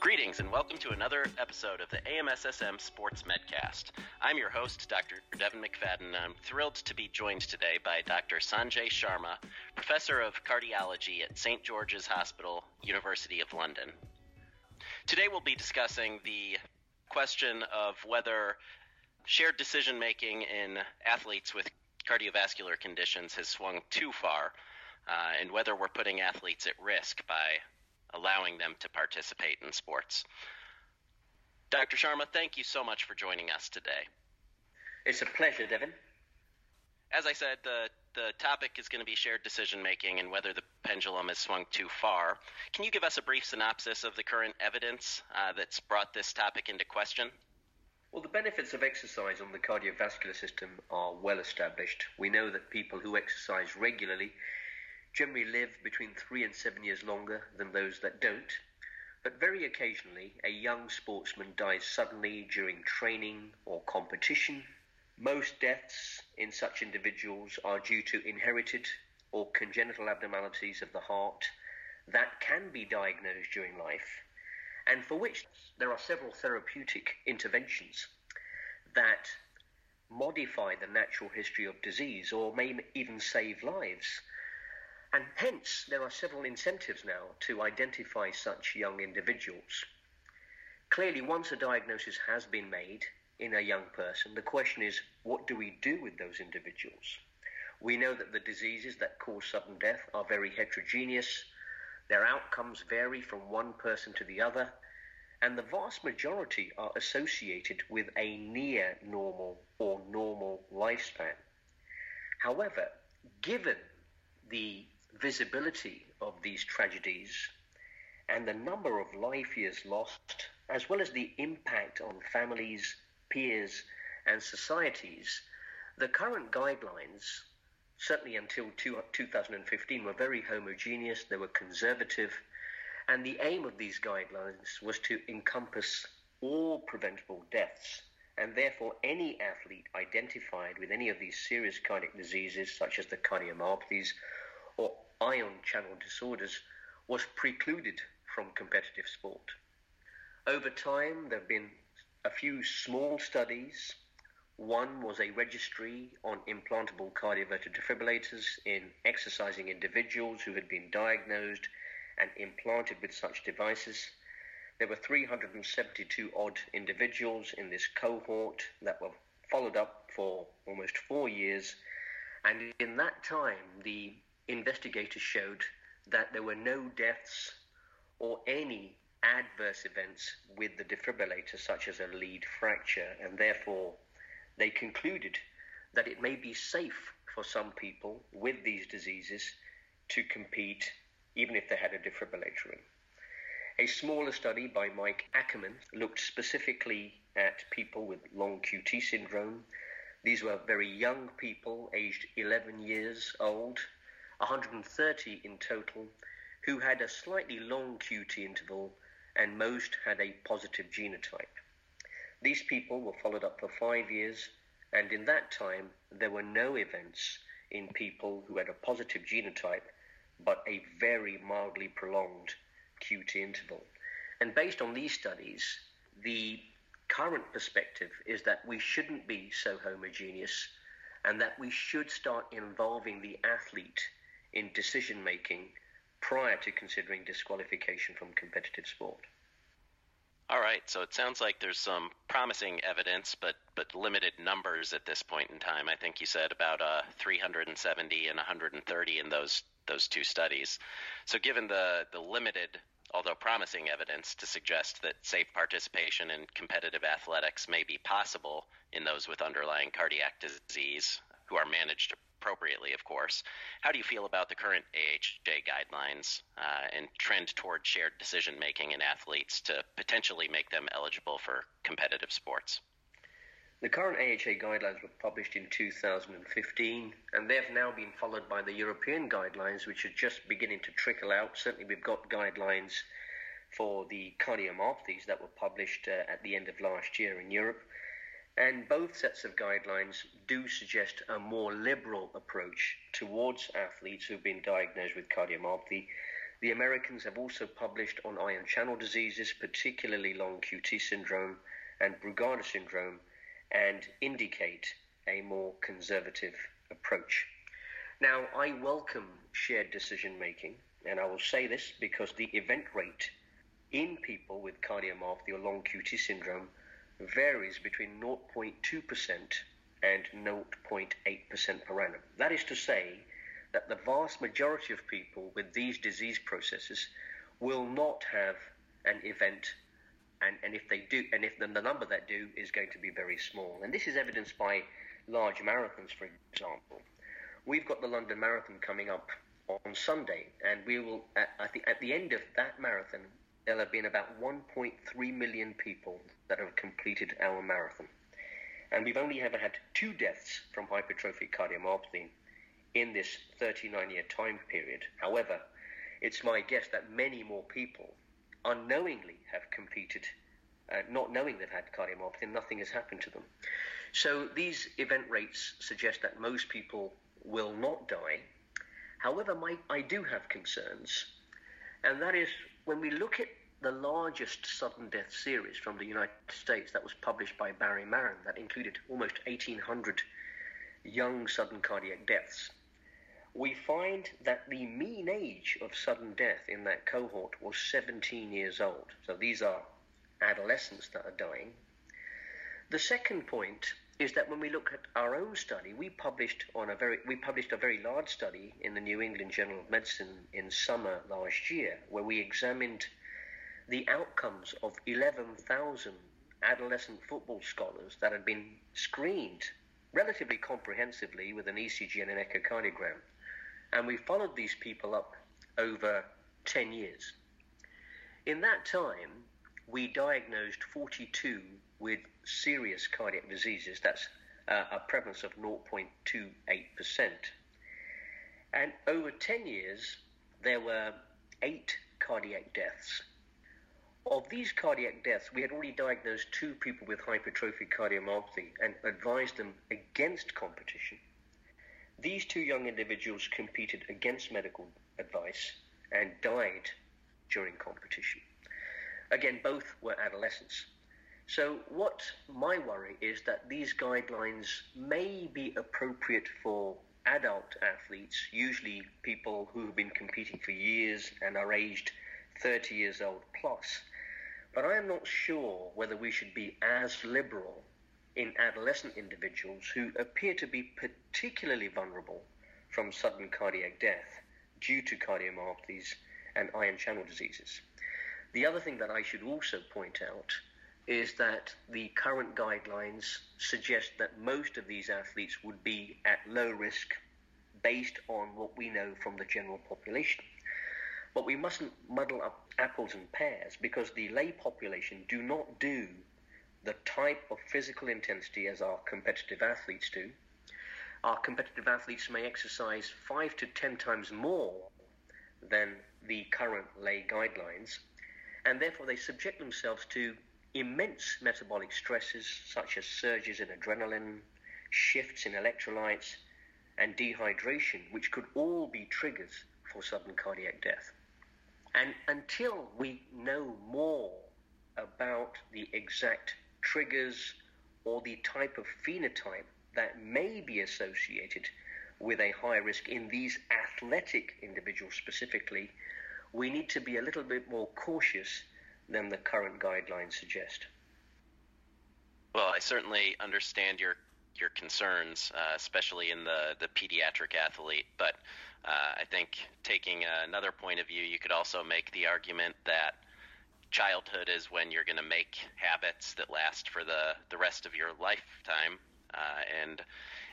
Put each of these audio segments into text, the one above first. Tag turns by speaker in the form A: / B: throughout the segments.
A: Greetings and welcome to another episode of the AMSSM Sports Medcast. I'm your host, Dr. Devin McFadden. And I'm thrilled to be joined today by Dr. Sanjay Sharma, Professor of Cardiology at St. George's Hospital, University of London. Today we'll be discussing the question of whether shared decision making in athletes with cardiovascular conditions has swung too far, uh, and whether we're putting athletes at risk by allowing them to participate in sports. Dr. Sharma, thank you so much for joining us today.
B: It's a pleasure, Devin.
A: As I said, the the topic is going to be shared decision making and whether the pendulum has swung too far. Can you give us a brief synopsis of the current evidence uh, that's brought this topic into question?
B: Well, the benefits of exercise on the cardiovascular system are well established. We know that people who exercise regularly generally live between three and seven years longer than those that don't. But very occasionally, a young sportsman dies suddenly during training or competition. Most deaths in such individuals are due to inherited or congenital abnormalities of the heart that can be diagnosed during life, and for which there are several therapeutic interventions that modify the natural history of disease or may even save lives. And hence, there are several incentives now to identify such young individuals. Clearly, once a diagnosis has been made in a young person, the question is what do we do with those individuals? We know that the diseases that cause sudden death are very heterogeneous, their outcomes vary from one person to the other, and the vast majority are associated with a near normal or normal lifespan. However, given the visibility of these tragedies and the number of life years lost, as well as the impact on families, peers, and societies, the current guidelines, certainly until two, 2015, were very homogeneous, they were conservative, and the aim of these guidelines was to encompass all preventable deaths. And therefore, any athlete identified with any of these serious cardiac diseases, such as the cardiomyopathies or ion channel disorders was precluded from competitive sport. Over time, there have been a few small studies. One was a registry on implantable cardioverter defibrillators in exercising individuals who had been diagnosed and implanted with such devices. There were 372 odd individuals in this cohort that were followed up for almost four years. And in that time, the investigators showed that there were no deaths or any adverse events with the defibrillator, such as a lead fracture, and therefore they concluded that it may be safe for some people with these diseases to compete even if they had a defibrillator in. A smaller study by Mike Ackerman looked specifically at people with long QT syndrome. These were very young people, aged 11 years old, 130 in total, who had a slightly long QT interval and most had a positive genotype. These people were followed up for five years, and in that time, there were no events in people who had a positive genotype but a very mildly prolonged QT interval. And based on these studies, the current perspective is that we shouldn't be so homogeneous and that we should start involving the athlete in decision making prior to considering disqualification from competitive sport.
A: All right, so it sounds like there's some promising evidence, but but limited numbers at this point in time. I think you said about uh, 370 and 130 in those those two studies. So given the the limited, although promising evidence to suggest that safe participation in competitive athletics may be possible in those with underlying cardiac disease who are managed appropriately, of course. How do you feel about the current AHA guidelines uh, and trend toward shared decision making in athletes to potentially make them eligible for competitive sports?
B: The current AHA guidelines were published in 2015, and they have now been followed by the European guidelines, which are just beginning to trickle out. Certainly, we've got guidelines for the cardiomyopathies that were published uh, at the end of last year in Europe. And both sets of guidelines do suggest a more liberal approach towards athletes who've been diagnosed with cardiomyopathy The Americans have also published on ion channel diseases, particularly long QT syndrome and Brugada syndrome, and indicate a more conservative approach. Now, I welcome shared decision making, and I will say this because the event rate in people with cardiomyopathy or long QT syndrome varies between 0.2% and 0.8% per annum. That is to say, that the vast majority of people with these disease processes will not have an event and, and if they do and if the, the number that do is going to be very small and this is evidenced by large marathons for example we've got the london marathon coming up on sunday and we will at, the, at the end of that marathon there'll have been about 1.3 million people that have completed our marathon and we've only ever had two deaths from hypertrophic cardiomyopathy in this 39 year time period. However, it's my guess that many more people unknowingly have competed, uh, not knowing they've had cardiomyopathy, and nothing has happened to them. So these event rates suggest that most people will not die. However, my, I do have concerns, and that is when we look at the largest sudden death series from the United States that was published by Barry Maron that included almost 1,800 young sudden cardiac deaths we find that the mean age of sudden death in that cohort was 17 years old. So these are adolescents that are dying. The second point is that when we look at our own study, we published on a very we published a very large study in the New England Journal of Medicine in summer last year, where we examined the outcomes of 11,000 adolescent football scholars that had been screened relatively comprehensively with an ECG and an echocardiogram. And we followed these people up over 10 years. In that time, we diagnosed 42 with serious cardiac diseases. That's uh, a prevalence of 0.28%. And over 10 years, there were eight cardiac deaths. Of these cardiac deaths, we had already diagnosed two people with hypertrophic cardiomyopathy and advised them against competition. These two young individuals competed against medical advice and died during competition. Again, both were adolescents. So, what my worry is that these guidelines may be appropriate for adult athletes, usually people who have been competing for years and are aged 30 years old plus. But I am not sure whether we should be as liberal in adolescent individuals who appear to be particularly vulnerable from sudden cardiac death due to cardiomyopathies and ion channel diseases. The other thing that I should also point out is that the current guidelines suggest that most of these athletes would be at low risk based on what we know from the general population. But we mustn't muddle up apples and pears because the lay population do not do the type of physical intensity as our competitive athletes do. Our competitive athletes may exercise five to ten times more than the current lay guidelines, and therefore they subject themselves to immense metabolic stresses such as surges in adrenaline, shifts in electrolytes, and dehydration, which could all be triggers for sudden cardiac death. And until we know more about the exact triggers or the type of phenotype that may be associated with a high risk in these athletic individuals specifically, we need to be a little bit more cautious than the current guidelines suggest.
A: Well, I certainly understand your your concerns, uh, especially in the the pediatric athlete. But uh, I think taking another point of view, you could also make the argument that childhood is when you're going to make habits that last for the, the rest of your lifetime. Uh, and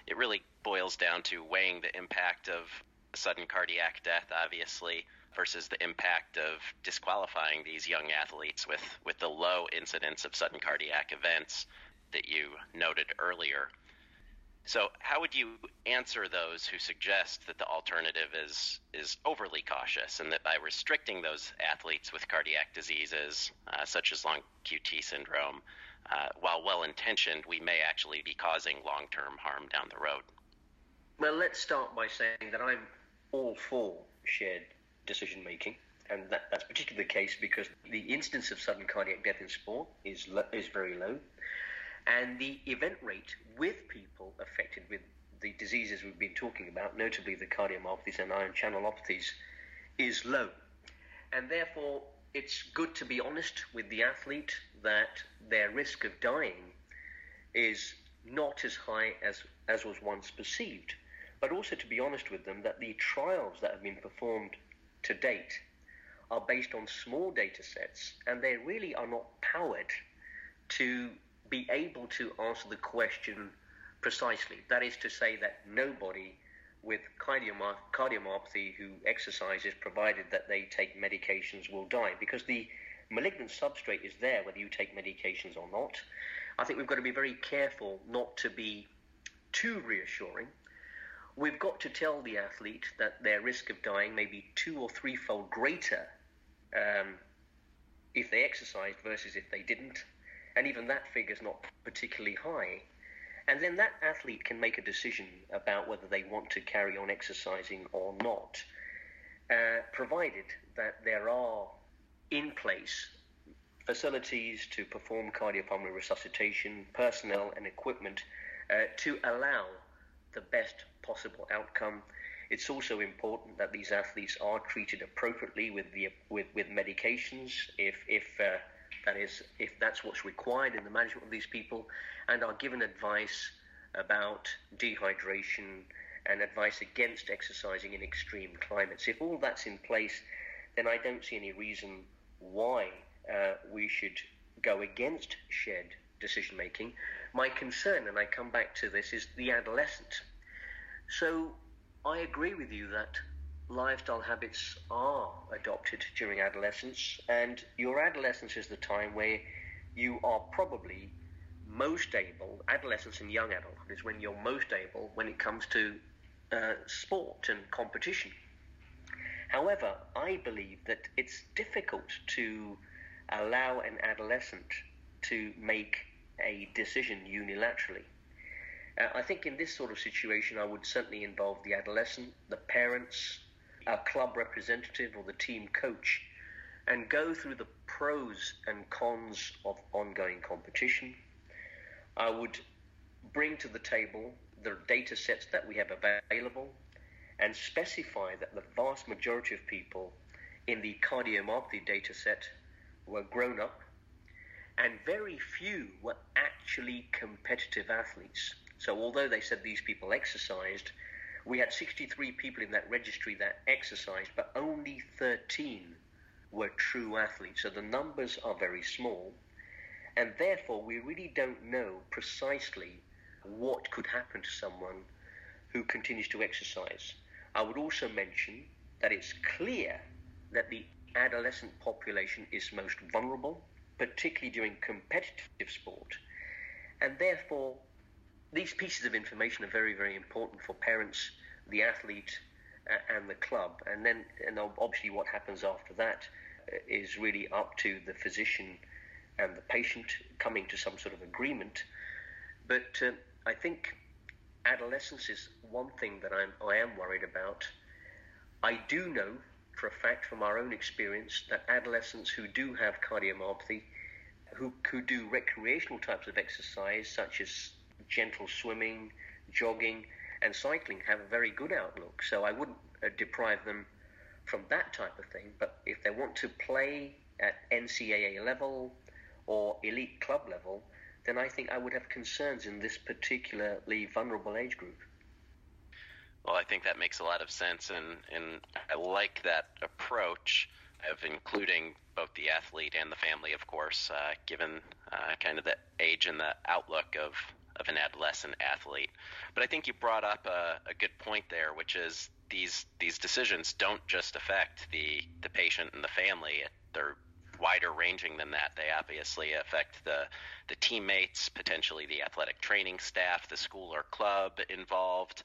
A: it really boils down to weighing the impact of sudden cardiac death, obviously, versus the impact of disqualifying these young athletes with, with the low incidence of sudden cardiac events that you noted earlier. So, how would you answer those who suggest that the alternative is is overly cautious, and that by restricting those athletes with cardiac diseases uh, such as long QT syndrome, uh, while well intentioned, we may actually be causing long term harm down the road?
B: Well, let's start by saying that I'm all for shared decision making. and that, that's particularly the case because the incidence of sudden cardiac death in sport is lo- is very low, and the event rate with people affected with the diseases we've been talking about, notably the cardiomyopathies and ion channelopathies, is low, and therefore it's good to be honest with the athlete that their risk of dying is not as high as, as was once perceived, but also to be honest with them that the trials that have been performed to date are based on small data sets and they really are not powered to be able to answer the question precisely. That is to say, that nobody with cardiomyopathy who exercises, provided that they take medications, will die because the malignant substrate is there whether you take medications or not. I think we've got to be very careful not to be too reassuring. We've got to tell the athlete that their risk of dying may be two or threefold greater um, if they exercised versus if they didn't. And even that figure is not particularly high. And then that athlete can make a decision about whether they want to carry on exercising or not, uh, provided that there are in place facilities to perform cardiopulmonary resuscitation, personnel, and equipment uh, to allow the best possible outcome. It's also important that these athletes are treated appropriately with the with, with medications, if if uh, that is if that's what's required in the management of these people, and are given advice about dehydration and advice against exercising in extreme climates. If all that's in place, then I don't see any reason why uh, we should go against shared decision making. My concern, and I come back to this, is the adolescent. So I agree with you that lifestyle habits are adopted during adolescence, and your adolescence is the time where you are probably most able, adolescence and young adulthood is when you're most able when it comes to uh, sport and competition. However, I believe that it's difficult to allow an adolescent to make a decision unilaterally. Uh, I think in this sort of situation, I would certainly involve the adolescent, the parents, a club representative, or the team coach, and go through the pros and cons of ongoing competition. I would bring to the table the data sets that we have available and specify that the vast majority of people in the cardiomyopathy data set were grown up, and very few were actually competitive athletes. So, although they said these people exercised, we had 63 people in that registry that exercised, but only 13 were true athletes. So, the numbers are very small, and therefore, we really don't know precisely what could happen to someone who continues to exercise. I would also mention that it's clear that the adolescent population is most vulnerable, particularly during competitive sport. And therefore, these pieces of information are very, very important for parents, the athlete, and the club. And then, and obviously, what happens after that uh, really up to the physician and the patient coming to some sort of agreement. But uh, I think adolescence is one thing that I'm, I am worried about. I do know for a fact from our own experience that adolescents who do have cardiomyopathy, who, who do recreational types of exercise such as gentle swimming, jogging, and cycling, have a very good outlook. So I wouldn't uh, deprive them from that type of thing. But if they want to play at NCAA level or elite club level, then I think I would have concerns in this particularly vulnerable age group.
A: Well, I think that makes a lot of sense, and, and I like that approach of including both the athlete and the family, of course, uh, given uh, kind of the age and the outlook of, of an adolescent athlete. But I think you brought up a, a good point there, which is these these decisions don't just affect the the patient and the family; they're wider ranging than that. They obviously affect the the teammates, potentially the athletic training staff, the school or club involved,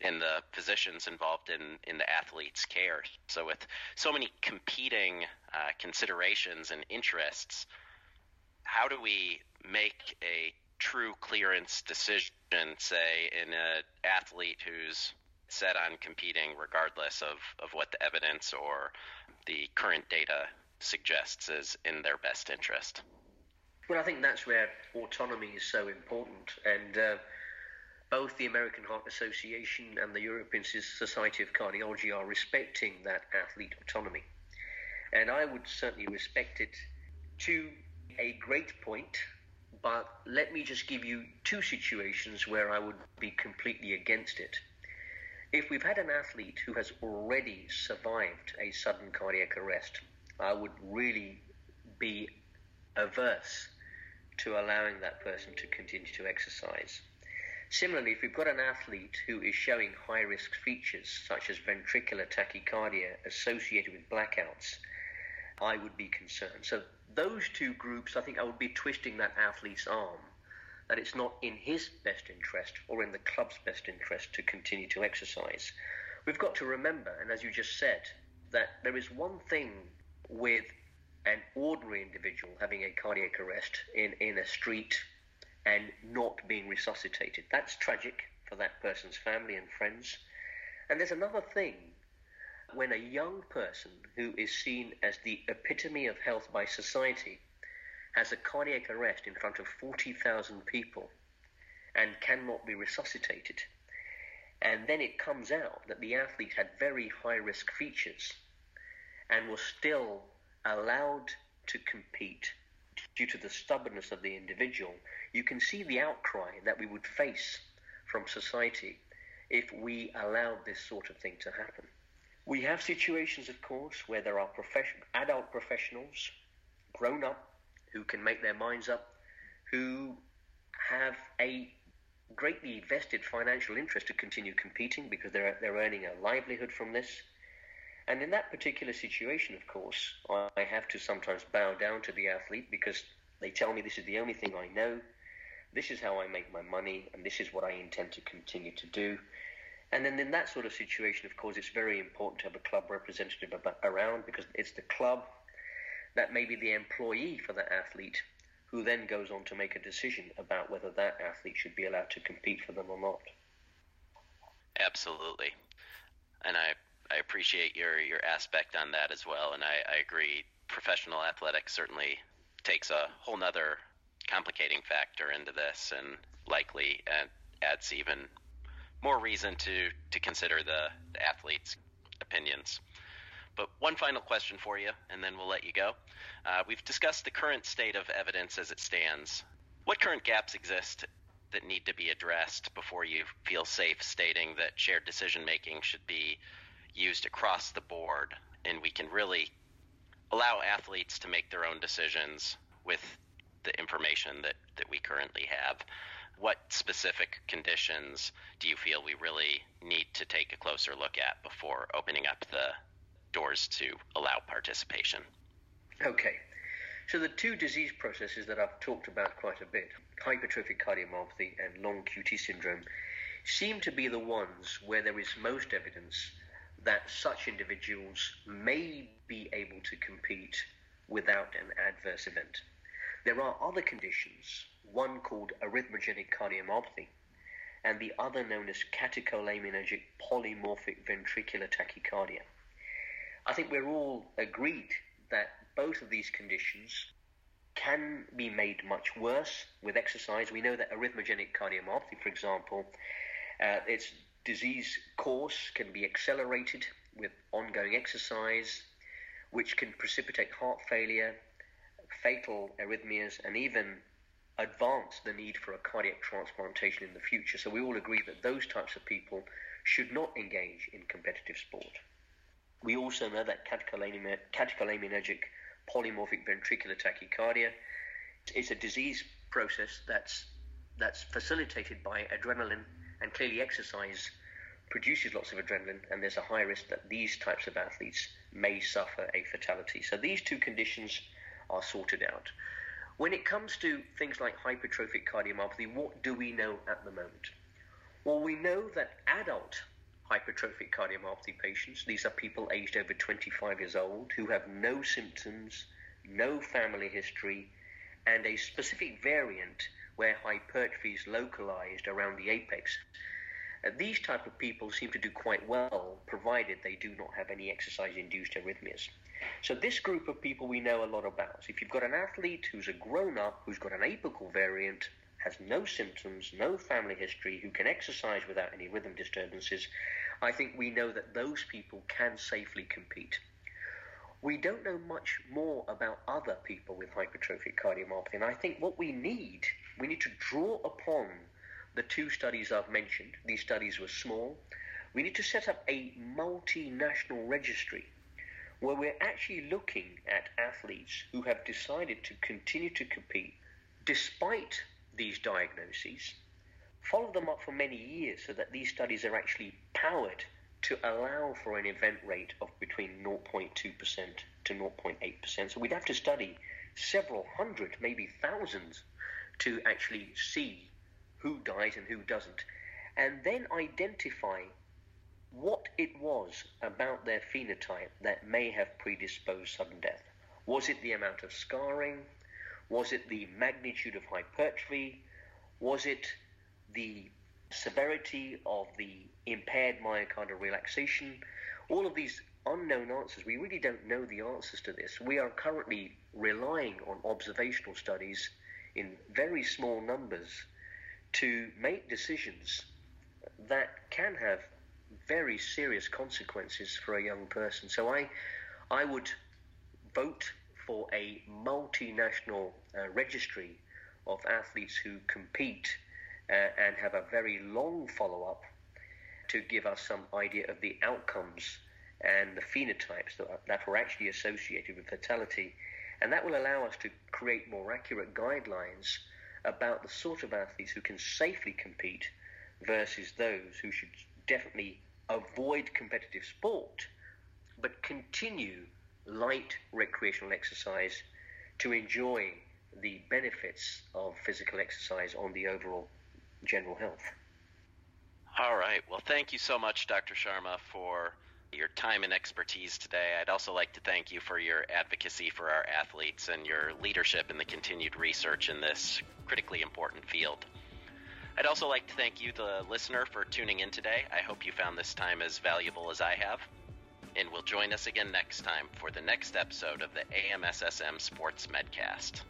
A: and the physicians involved in in the athlete's care. So with so many competing uh, considerations and interests, how do we make a true clearance decision, say, in an athlete who's set on competing regardless of, of what the evidence or the current data suggests is in their best interest.
B: Well, I think that's where autonomy is so important. And uh, both the American Heart Association and the European Society of Cardiology are respecting that athlete autonomy. And I would certainly respect it to a great point, but let me just give you two situations where I would be completely against it. If we've had an athlete who has already survived a sudden cardiac arrest, I would really be averse to allowing that person to continue to exercise. Similarly, if we've got an athlete who is showing high risk features such as ventricular tachycardia associated with blackouts, I would be concerned. So, those two groups, I think I would be twisting that athlete's arm that it's not in his best interest or in the club's best interest to continue to exercise. We've got to remember, and as you just said, that there is one thing with an ordinary individual having a cardiac arrest in, in a street and not being resuscitated. That's tragic for that person's family and friends. And there's another thing when a young person who is seen as the epitome of health by society has a cardiac arrest in front of 40,000 people and cannot be resuscitated. And then it comes out that the athlete had very high risk features and was still allowed to compete due to the stubbornness of the individual. You can see the outcry that we would face from society if we allowed this sort of thing to happen. We have situations, of course, where there are profession- adult professionals, grown up, who can make their minds up, who have a greatly vested financial interest to continue competing because they're, they're earning a livelihood from this. And in that particular situation, of course, I have to sometimes bow down to the athlete because they tell me this is the only thing I know, this is how I make my money, and this is what I intend to continue to do. And then in that sort of situation, of course, it's very important to have a club representative around because it's the club that may be the employee for that athlete who then goes on to make a decision about whether that athlete should be allowed to compete for them or not.
A: Absolutely. And I, I appreciate your, your aspect on that as well. And I, I agree. Professional athletics certainly takes a whole nother complicating factor into this and likely adds even more reason to, to consider the, the athlete's opinions. But one final question for you, and then we'll let you go. Uh, we've discussed the current state of evidence as it stands. What current gaps exist that need to be addressed before you feel safe stating that shared decision making should be used across the board and we can really allow athletes to make their own decisions with the information that, that we currently have? What specific conditions do you feel we really need to take a closer look at before opening up the doors to allow participation.
B: Okay. So the two disease processes that I've talked about quite a bit, hypertrophic cardiomyopathy and long QT syndrome, seem to be the ones where there is most evidence that such individuals may be able to compete without an adverse event. There are other conditions, one called arrhythmogenic cardiomyopathy, and the other known as catecholaminergic polymorphic ventricular tachycardia. I think we're all agreed that both of these conditions can be made much worse with exercise. We know that arrhythmogenic cardiomyopathy, for example, uh, its disease course can be accelerated with ongoing exercise, which can precipitate heart failure, fatal arrhythmias, and even advance the need for a cardiac transplantation in the future. So we all agree that those types of people should not engage in competitive sport. We also know that catecholaminergic polymorphic ventricular tachycardia is a disease process that's that's facilitated by adrenaline, and clearly exercise produces lots of adrenaline, and there's a high risk that these types of athletes may suffer a fatality. So these two conditions are sorted out. When it comes to things like hypertrophic cardiomyopathy, what do we know at the moment? Well, we know that adult hypertrophic cardiomyopathy patients. These are people aged over 25 years old who have no symptoms, no family history, and a specific variant where hypertrophy is localized around the apex. Uh, these type of people seem to do quite well, provided they do not have any exercise-induced arrhythmias. So this group of people we know a lot about. So if you've got an athlete who's a grown-up, who's got an apical variant, has no symptoms, no family history, who can exercise without any rhythm disturbances, I think we know that those people can safely compete. We don't know much more about other people with hypertrophic cardiomyopathy, and I think what we need, we need to draw upon the two studies I've mentioned. These studies were small. We need to set up a multinational registry where we're actually looking at athletes who have decided to continue to compete despite these diagnoses, follow them up for many years so that these studies are actually powered to allow for an event rate of between 0.2% to 0.8%. So we'd have to study several hundred, maybe thousands, to actually see who dies and who doesn't, and then identify what it was about their phenotype that may have predisposed sudden death. Was it the amount of scarring? Was it the magnitude of hypertrophy? Was it the severity of the impaired myocardial relaxation? All of these unknown answers, we really don't know the answers to this. We are currently relying on observational studies in very small numbers to make decisions that can have very serious consequences for a young person. So I, I would vote for a multinational uh, registry of athletes who compete uh, and have a very long follow up to give us some idea of the outcomes and the phenotypes that, are, that were actually associated with fatality. And that will allow us to create more accurate guidelines about the sort of athletes who can safely compete versus those who should definitely avoid competitive sport but continue light recreational exercise to enjoy the benefits of physical exercise on the overall general health.
A: All right. Well, thank you so much, Dr. Sharma, for your time and expertise today. I'd also like to thank you for your advocacy for our athletes and your leadership in the continued research in this critically important field. I'd also like to thank you, the listener, for tuning in today. I hope you found this time as valuable as I have and will join us again next time for the next episode of the AMSSM Sports Medcast.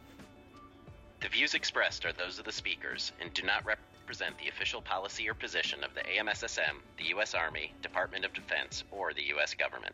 A: The views expressed are those of the speakers and do not represent the official policy or position of the AMSSM, the U.S. Army, Department of Defense, or the U.S. government.